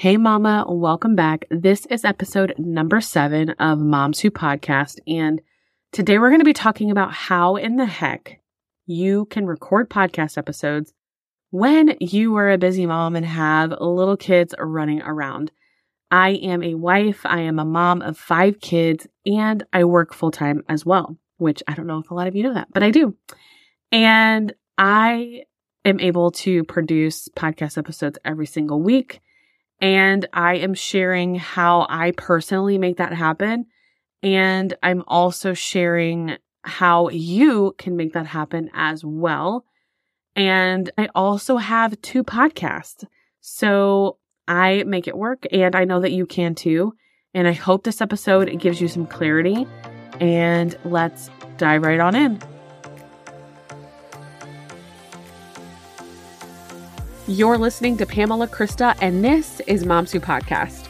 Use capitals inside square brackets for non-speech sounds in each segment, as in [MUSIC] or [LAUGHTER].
Hey, Mama, welcome back. This is episode number seven of Moms Who Podcast. And today we're going to be talking about how in the heck you can record podcast episodes when you are a busy mom and have little kids running around. I am a wife, I am a mom of five kids, and I work full time as well, which I don't know if a lot of you know that, but I do. And I am able to produce podcast episodes every single week. And I am sharing how I personally make that happen. And I'm also sharing how you can make that happen as well. And I also have two podcasts. So I make it work and I know that you can too. And I hope this episode gives you some clarity. And let's dive right on in. You're listening to Pamela Krista, and this is Moms Who Podcast.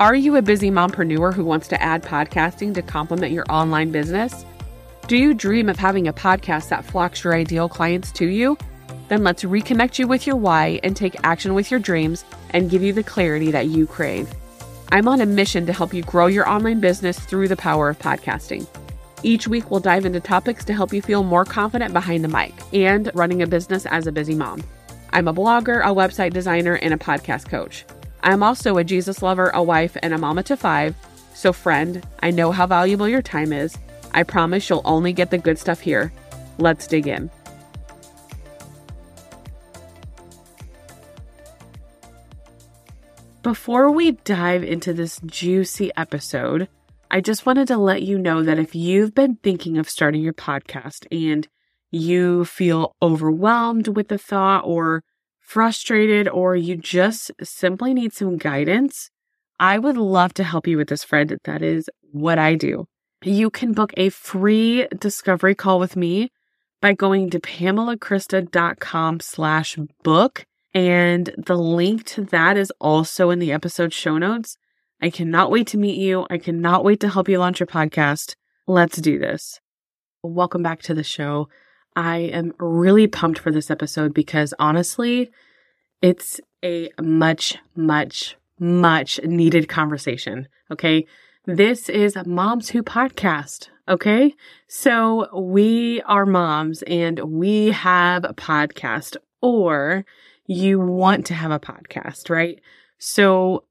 Are you a busy mompreneur who wants to add podcasting to complement your online business? Do you dream of having a podcast that flocks your ideal clients to you? Then let's reconnect you with your why and take action with your dreams and give you the clarity that you crave. I'm on a mission to help you grow your online business through the power of podcasting. Each week, we'll dive into topics to help you feel more confident behind the mic and running a business as a busy mom. I'm a blogger, a website designer, and a podcast coach. I'm also a Jesus lover, a wife, and a mama to five. So, friend, I know how valuable your time is. I promise you'll only get the good stuff here. Let's dig in. Before we dive into this juicy episode, I just wanted to let you know that if you've been thinking of starting your podcast and you feel overwhelmed with the thought or frustrated or you just simply need some guidance, I would love to help you with this, friend. That is what I do. You can book a free discovery call with me by going to pamelakrista.com slash book. And the link to that is also in the episode show notes. I cannot wait to meet you. I cannot wait to help you launch your podcast. Let's do this. Welcome back to the show. I am really pumped for this episode because honestly, it's a much, much, much needed conversation. Okay. This is Moms Who Podcast. Okay. So we are moms and we have a podcast or you want to have a podcast, right? So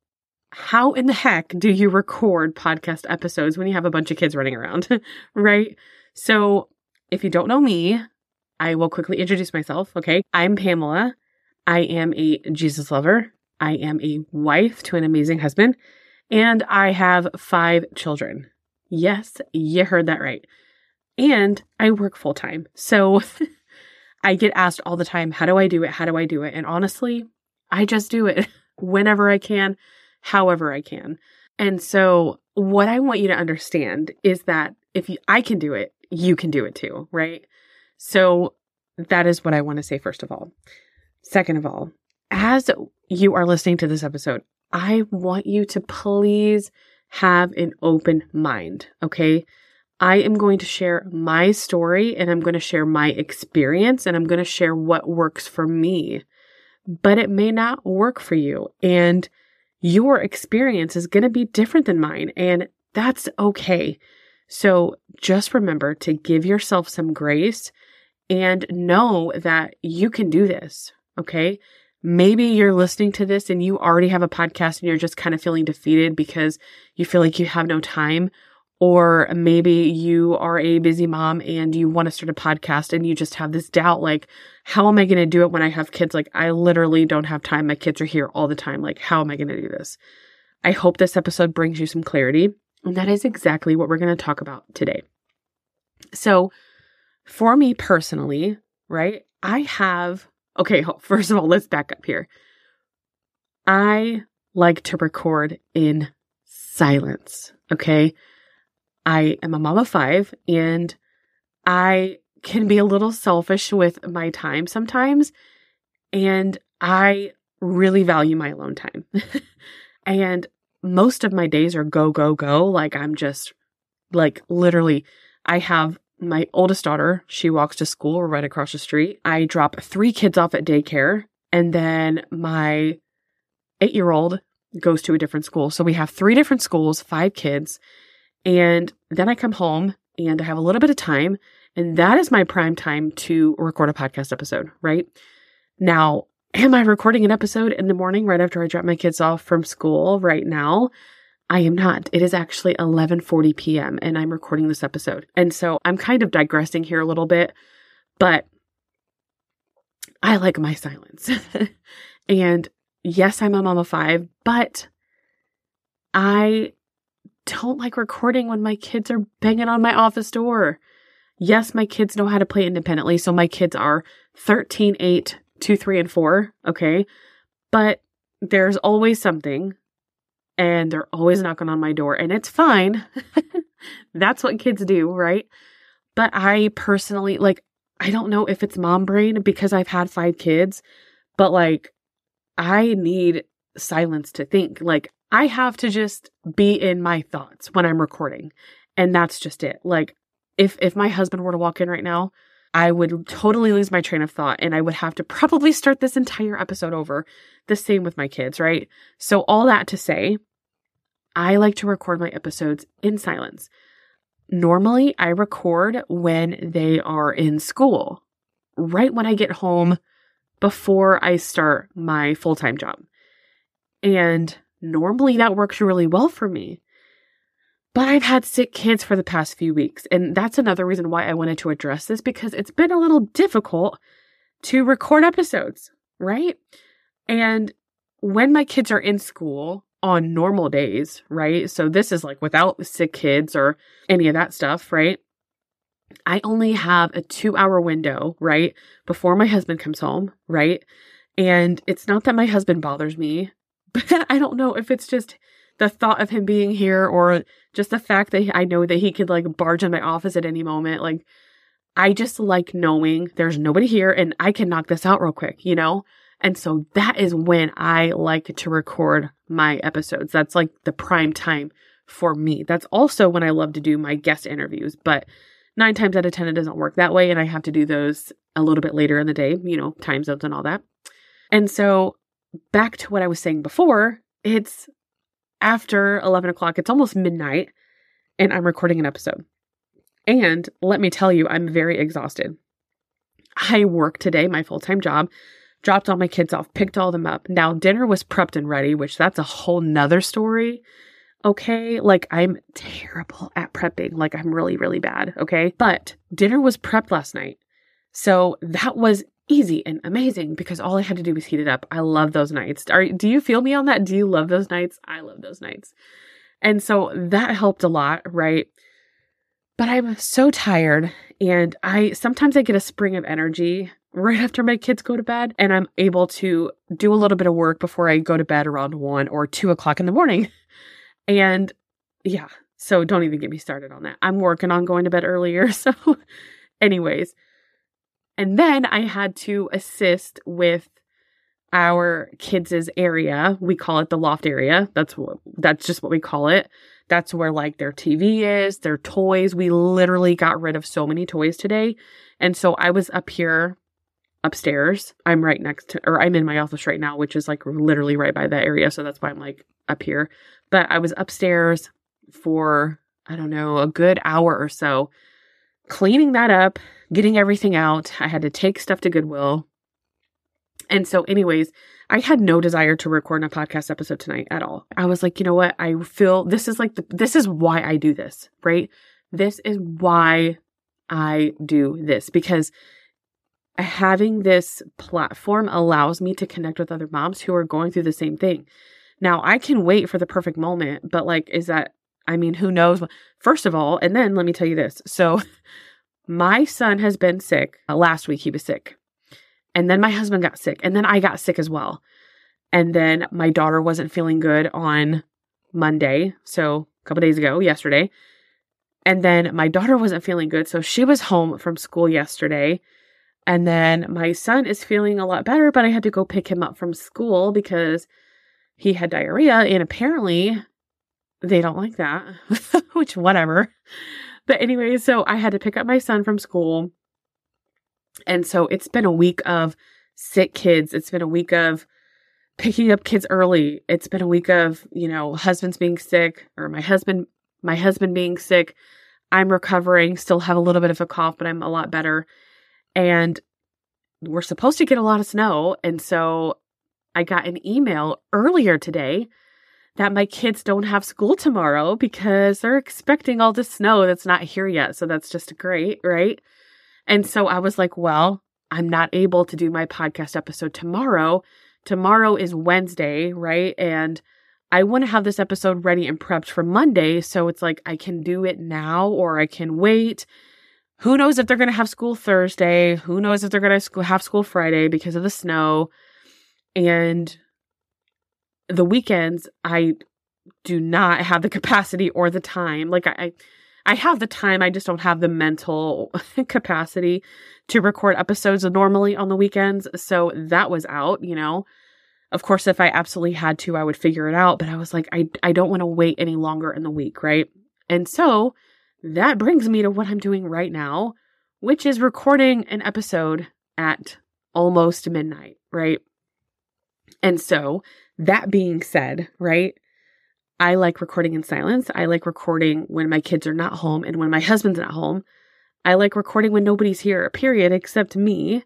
how in the heck do you record podcast episodes when you have a bunch of kids running around? [LAUGHS] right? So if you don't know me, I will quickly introduce myself. Okay. I'm Pamela. I am a Jesus lover. I am a wife to an amazing husband, and I have five children. Yes, you heard that right. And I work full time. So [LAUGHS] I get asked all the time, how do I do it? How do I do it? And honestly, I just do it [LAUGHS] whenever I can, however I can. And so what I want you to understand is that if you, I can do it, you can do it too, right? So that is what I want to say, first of all. Second of all, as you are listening to this episode, I want you to please have an open mind. Okay. I am going to share my story and I'm going to share my experience and I'm going to share what works for me, but it may not work for you. And your experience is going to be different than mine. And that's okay. So just remember to give yourself some grace and know that you can do this. Okay. Maybe you're listening to this and you already have a podcast and you're just kind of feeling defeated because you feel like you have no time. Or maybe you are a busy mom and you want to start a podcast and you just have this doubt like, how am I going to do it when I have kids? Like, I literally don't have time. My kids are here all the time. Like, how am I going to do this? I hope this episode brings you some clarity. And that is exactly what we're going to talk about today. So, for me personally, right, I have, okay, [LAUGHS] first of all, let's back up here. I like to record in silence, okay? I am a mom of five and I can be a little selfish with my time sometimes. And I really value my alone time. [LAUGHS] and most of my days are go, go, go. Like I'm just like literally, I have my oldest daughter, she walks to school right across the street. I drop three kids off at daycare. And then my eight year old goes to a different school. So we have three different schools, five kids. And then I come home and I have a little bit of time. And that is my prime time to record a podcast episode, right? Now, am I recording an episode in the morning right after I drop my kids off from school right now? I am not. It is actually 11:40 p.m. and I'm recording this episode. And so I'm kind of digressing here a little bit, but I like my silence. [LAUGHS] and yes, I'm a mom of 5, but I don't like recording when my kids are banging on my office door. Yes, my kids know how to play independently. So my kids are 13, 8, 2, 3, and 4. Okay. But there's always something and they're always knocking on my door and it's fine. [LAUGHS] That's what kids do, right? But I personally, like, I don't know if it's mom brain because I've had five kids, but like, I need silence to think. Like, I have to just be in my thoughts when I'm recording. And that's just it. Like, if if my husband were to walk in right now, I would totally lose my train of thought and I would have to probably start this entire episode over. The same with my kids, right? So, all that to say, I like to record my episodes in silence. Normally, I record when they are in school, right when I get home before I start my full time job. And normally that works really well for me. But I've had sick kids for the past few weeks. And that's another reason why I wanted to address this because it's been a little difficult to record episodes, right? And when my kids are in school on normal days, right? So this is like without sick kids or any of that stuff, right? I only have a two hour window, right? Before my husband comes home, right? And it's not that my husband bothers me, [LAUGHS] but I don't know if it's just the thought of him being here or just the fact that I know that he could like barge in my office at any moment. Like, I just like knowing there's nobody here and I can knock this out real quick, you know? And so that is when I like to record my episodes. That's like the prime time for me. That's also when I love to do my guest interviews, but nine times out of 10, it doesn't work that way. And I have to do those a little bit later in the day, you know, time zones and all that. And so back to what I was saying before, it's after 11 o'clock, it's almost midnight, and I'm recording an episode. And let me tell you, I'm very exhausted. I work today, my full time job, dropped all my kids off, picked all them up. Now, dinner was prepped and ready, which that's a whole nother story. Okay. Like, I'm terrible at prepping. Like, I'm really, really bad. Okay. But dinner was prepped last night. So that was easy and amazing because all I had to do was heat it up. I love those nights. Are, do you feel me on that? Do you love those nights? I love those nights. And so that helped a lot, right? But I'm so tired and I sometimes I get a spring of energy right after my kids go to bed and I'm able to do a little bit of work before I go to bed around one or two o'clock in the morning. [LAUGHS] And yeah, so don't even get me started on that. I'm working on going to bed earlier. [LAUGHS] So, anyways, and then I had to assist with our kids' area. We call it the loft area. That's what that's just what we call it. That's where like their TV is, their toys. We literally got rid of so many toys today. And so I was up here upstairs. I'm right next to or I'm in my office right now, which is like literally right by that area. So that's why I'm like up here. But I was upstairs for I don't know, a good hour or so cleaning that up, getting everything out. I had to take stuff to Goodwill. And so, anyways, I had no desire to record a podcast episode tonight at all. I was like, you know what? I feel this is like, the, this is why I do this, right? This is why I do this because having this platform allows me to connect with other moms who are going through the same thing. Now, I can wait for the perfect moment, but like, is that I mean, who knows? First of all, and then let me tell you this. So, [LAUGHS] my son has been sick. Uh, last week, he was sick. And then my husband got sick. And then I got sick as well. And then my daughter wasn't feeling good on Monday. So, a couple days ago, yesterday. And then my daughter wasn't feeling good. So, she was home from school yesterday. And then my son is feeling a lot better, but I had to go pick him up from school because he had diarrhea. And apparently, they don't like that, [LAUGHS] which, whatever. But anyway, so I had to pick up my son from school. And so it's been a week of sick kids. It's been a week of picking up kids early. It's been a week of, you know, husband's being sick or my husband my husband being sick. I'm recovering, still have a little bit of a cough, but I'm a lot better. And we're supposed to get a lot of snow, and so I got an email earlier today that my kids don't have school tomorrow because they're expecting all the snow that's not here yet. So that's just great, right? And so I was like, well, I'm not able to do my podcast episode tomorrow. Tomorrow is Wednesday, right? And I want to have this episode ready and prepped for Monday. So it's like I can do it now or I can wait. Who knows if they're going to have school Thursday? Who knows if they're going to have school Friday because of the snow? And the weekends, I do not have the capacity or the time. Like I, I have the time, I just don't have the mental [LAUGHS] capacity to record episodes normally on the weekends. So that was out, you know. Of course, if I absolutely had to, I would figure it out. But I was like, I, I don't want to wait any longer in the week, right? And so that brings me to what I'm doing right now, which is recording an episode at almost midnight, right? And so, that being said, right? I like recording in silence. I like recording when my kids are not home and when my husband's not home. I like recording when nobody's here, period, except me.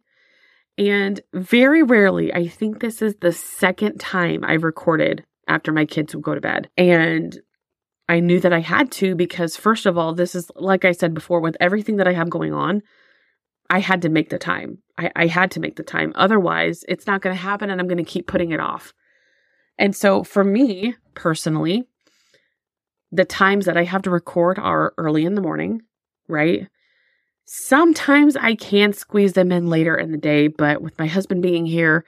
And very rarely, I think this is the second time I've recorded after my kids would go to bed. And I knew that I had to because, first of all, this is, like I said before, with everything that I have going on, I had to make the time. I, I had to make the time. Otherwise, it's not going to happen and I'm going to keep putting it off. And so for me personally, the times that I have to record are early in the morning, right? Sometimes I can squeeze them in later in the day, but with my husband being here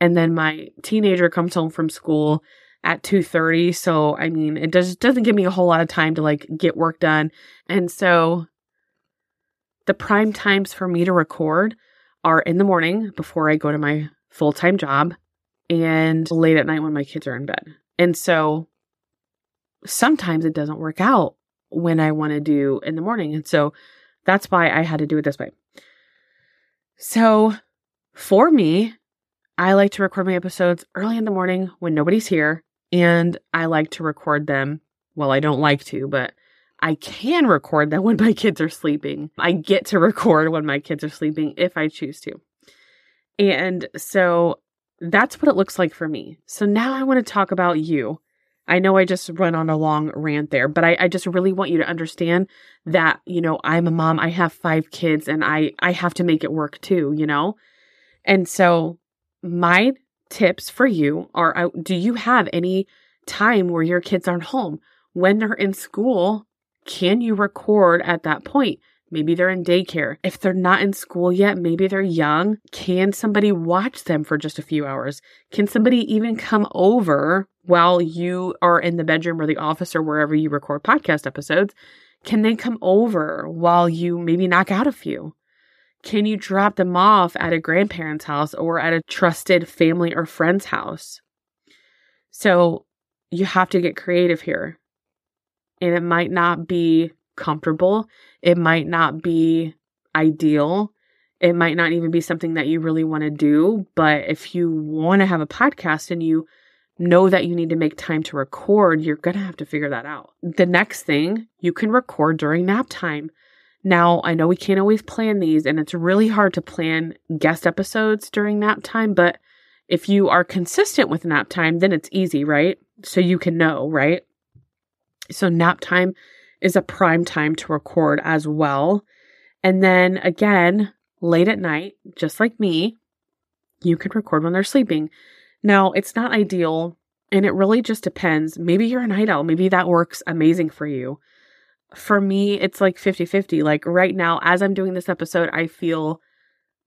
and then my teenager comes home from school at 2:30, so I mean, it does doesn't give me a whole lot of time to like get work done. And so the prime times for me to record are in the morning before I go to my full-time job and late at night when my kids are in bed. And so sometimes it doesn't work out when I want to do in the morning. And so that's why I had to do it this way. So for me, I like to record my episodes early in the morning when nobody's here. And I like to record them. Well, I don't like to, but I can record them [LAUGHS] when my kids are sleeping. I get to record when my kids are sleeping if I choose to. And so that's what it looks like for me. So now I want to talk about you. I know I just run on a long rant there, but I, I, just really want you to understand that, you know, I'm a mom, I have five kids and I, I have to make it work too, you know? And so my tips for you are, uh, do you have any time where your kids aren't home? When they're in school, can you record at that point? Maybe they're in daycare. If they're not in school yet, maybe they're young. Can somebody watch them for just a few hours? Can somebody even come over while you are in the bedroom or the office or wherever you record podcast episodes? Can they come over while you maybe knock out a few? Can you drop them off at a grandparent's house or at a trusted family or friend's house? So you have to get creative here. And it might not be comfortable. It might not be ideal. It might not even be something that you really want to do. But if you want to have a podcast and you know that you need to make time to record, you're going to have to figure that out. The next thing, you can record during nap time. Now, I know we can't always plan these, and it's really hard to plan guest episodes during nap time, but if you are consistent with nap time, then it's easy, right? So you can know, right? So, nap time is a prime time to record as well. And then again, late at night, just like me, you can record when they're sleeping. Now, it's not ideal and it really just depends. Maybe you're a night owl, maybe that works amazing for you. For me, it's like 50 50. Like right now, as I'm doing this episode, I feel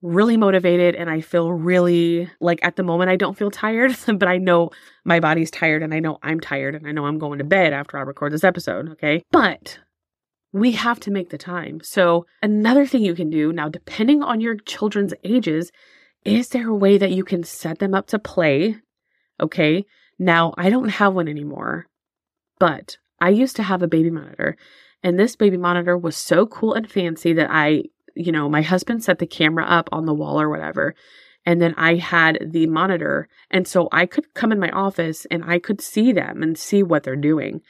really motivated and I feel really like at the moment I don't feel tired, [LAUGHS] but I know my body's tired and I know I'm tired and I know I'm going to bed after I record this episode, okay? But we have to make the time. So, another thing you can do now, depending on your children's ages, is there a way that you can set them up to play? Okay. Now, I don't have one anymore, but I used to have a baby monitor, and this baby monitor was so cool and fancy that I you know, my husband set the camera up on the wall or whatever. And then I had the monitor. And so I could come in my office and I could see them and see what they're doing.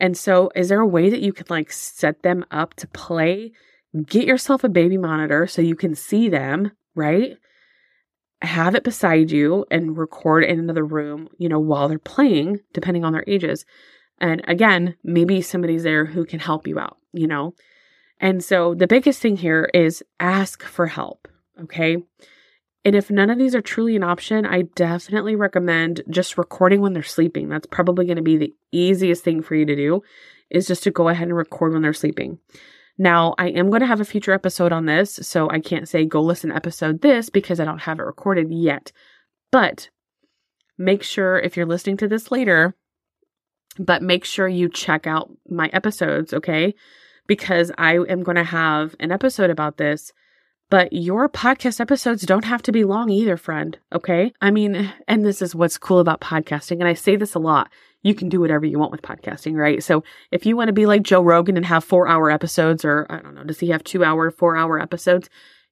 And so, is there a way that you could like set them up to play? Get yourself a baby monitor so you can see them, right? Have it beside you and record in another room, you know, while they're playing, depending on their ages. And again, maybe somebody's there who can help you out, you know? And so the biggest thing here is ask for help. Okay. And if none of these are truly an option, I definitely recommend just recording when they're sleeping. That's probably going to be the easiest thing for you to do is just to go ahead and record when they're sleeping. Now, I am going to have a future episode on this, so I can't say go listen episode this because I don't have it recorded yet. But make sure if you're listening to this later, but make sure you check out my episodes, okay? Because I am going to have an episode about this but your podcast episodes don't have to be long either, friend. Okay. I mean, and this is what's cool about podcasting. And I say this a lot. You can do whatever you want with podcasting, right? So if you want to be like Joe Rogan and have four hour episodes, or I don't know, does he have two hour, four hour episodes?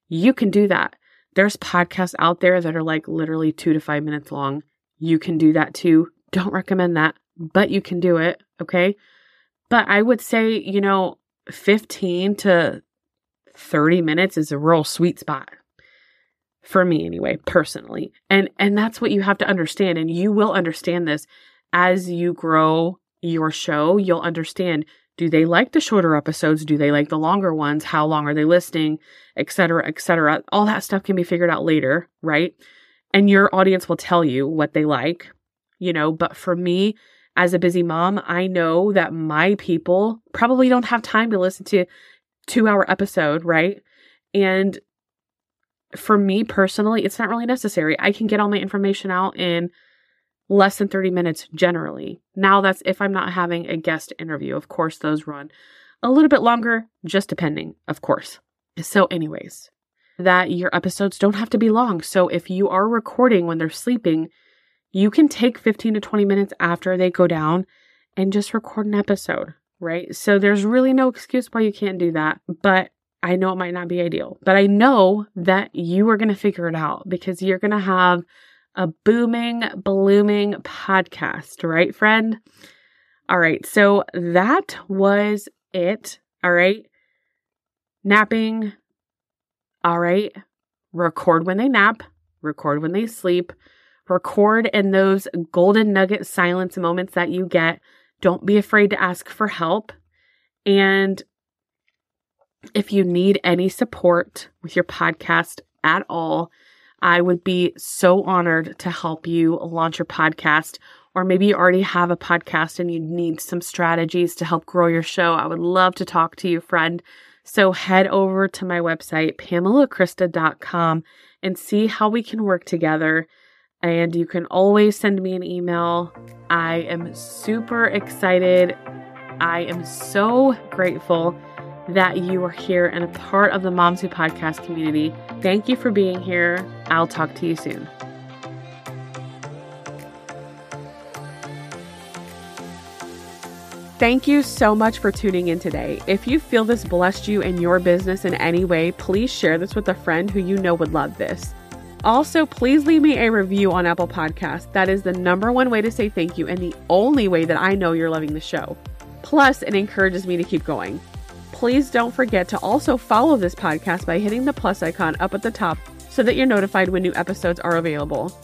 You can do that. There's podcasts out there that are like literally two to five minutes long. You can do that too. Don't recommend that, but you can do it. Okay. But I would say, you know, 15 to 30 minutes is a real sweet spot for me anyway personally. And and that's what you have to understand and you will understand this. As you grow your show you'll understand do they like the shorter episodes? Do they like the longer ones? How long are they listening etc etc all that stuff can be figured out later right? And your audience will tell you what they like you know? But for me as a busy mom i know that my people probably don't have time to listen to two hour episode, right? And for me personally, it's not really necessary. I can get all my information out in less than 30 minutes generally. Now, that's if I'm not having a guest interview. Of course, those run a little bit longer, just depending, of course. So, anyways, that your episodes don't have to be long. So, if you are recording when they're sleeping, you can take 15 to 20 minutes after they go down and just record an episode right? So there's really no excuse why you can't do that. But I know it might not be ideal, but I know that you are going to figure it out because you're going to have a booming, blooming podcast, right, friend? All right. So that was it. All right. Napping. All right. Record when they nap, record when they sleep, record in those golden nugget silence moments that you get don't be afraid to ask for help. And if you need any support with your podcast at all, I would be so honored to help you launch your podcast. Or maybe you already have a podcast and you need some strategies to help grow your show. I would love to talk to you, friend. So head over to my website, pamelakrista.com, and see how we can work together and you can always send me an email. I am super excited. I am so grateful that you are here and a part of the Moms Who Podcast community. Thank you for being here. I'll talk to you soon. Thank you so much for tuning in today. If you feel this blessed you in your business in any way, please share this with a friend who you know would love this. Also, please leave me a review on Apple Podcasts. That is the number one way to say thank you and the only way that I know you're loving the show. Plus, it encourages me to keep going. Please don't forget to also follow this podcast by hitting the plus icon up at the top so that you're notified when new episodes are available.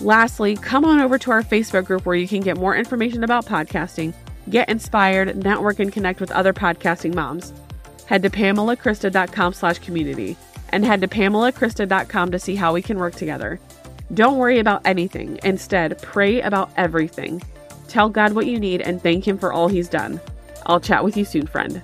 Lastly, come on over to our Facebook group where you can get more information about podcasting, get inspired, network, and connect with other podcasting moms. Head to pamelakrista.com slash community and head to pamelakrista.com to see how we can work together. Don't worry about anything. Instead, pray about everything. Tell God what you need and thank Him for all He's done. I'll chat with you soon, friend.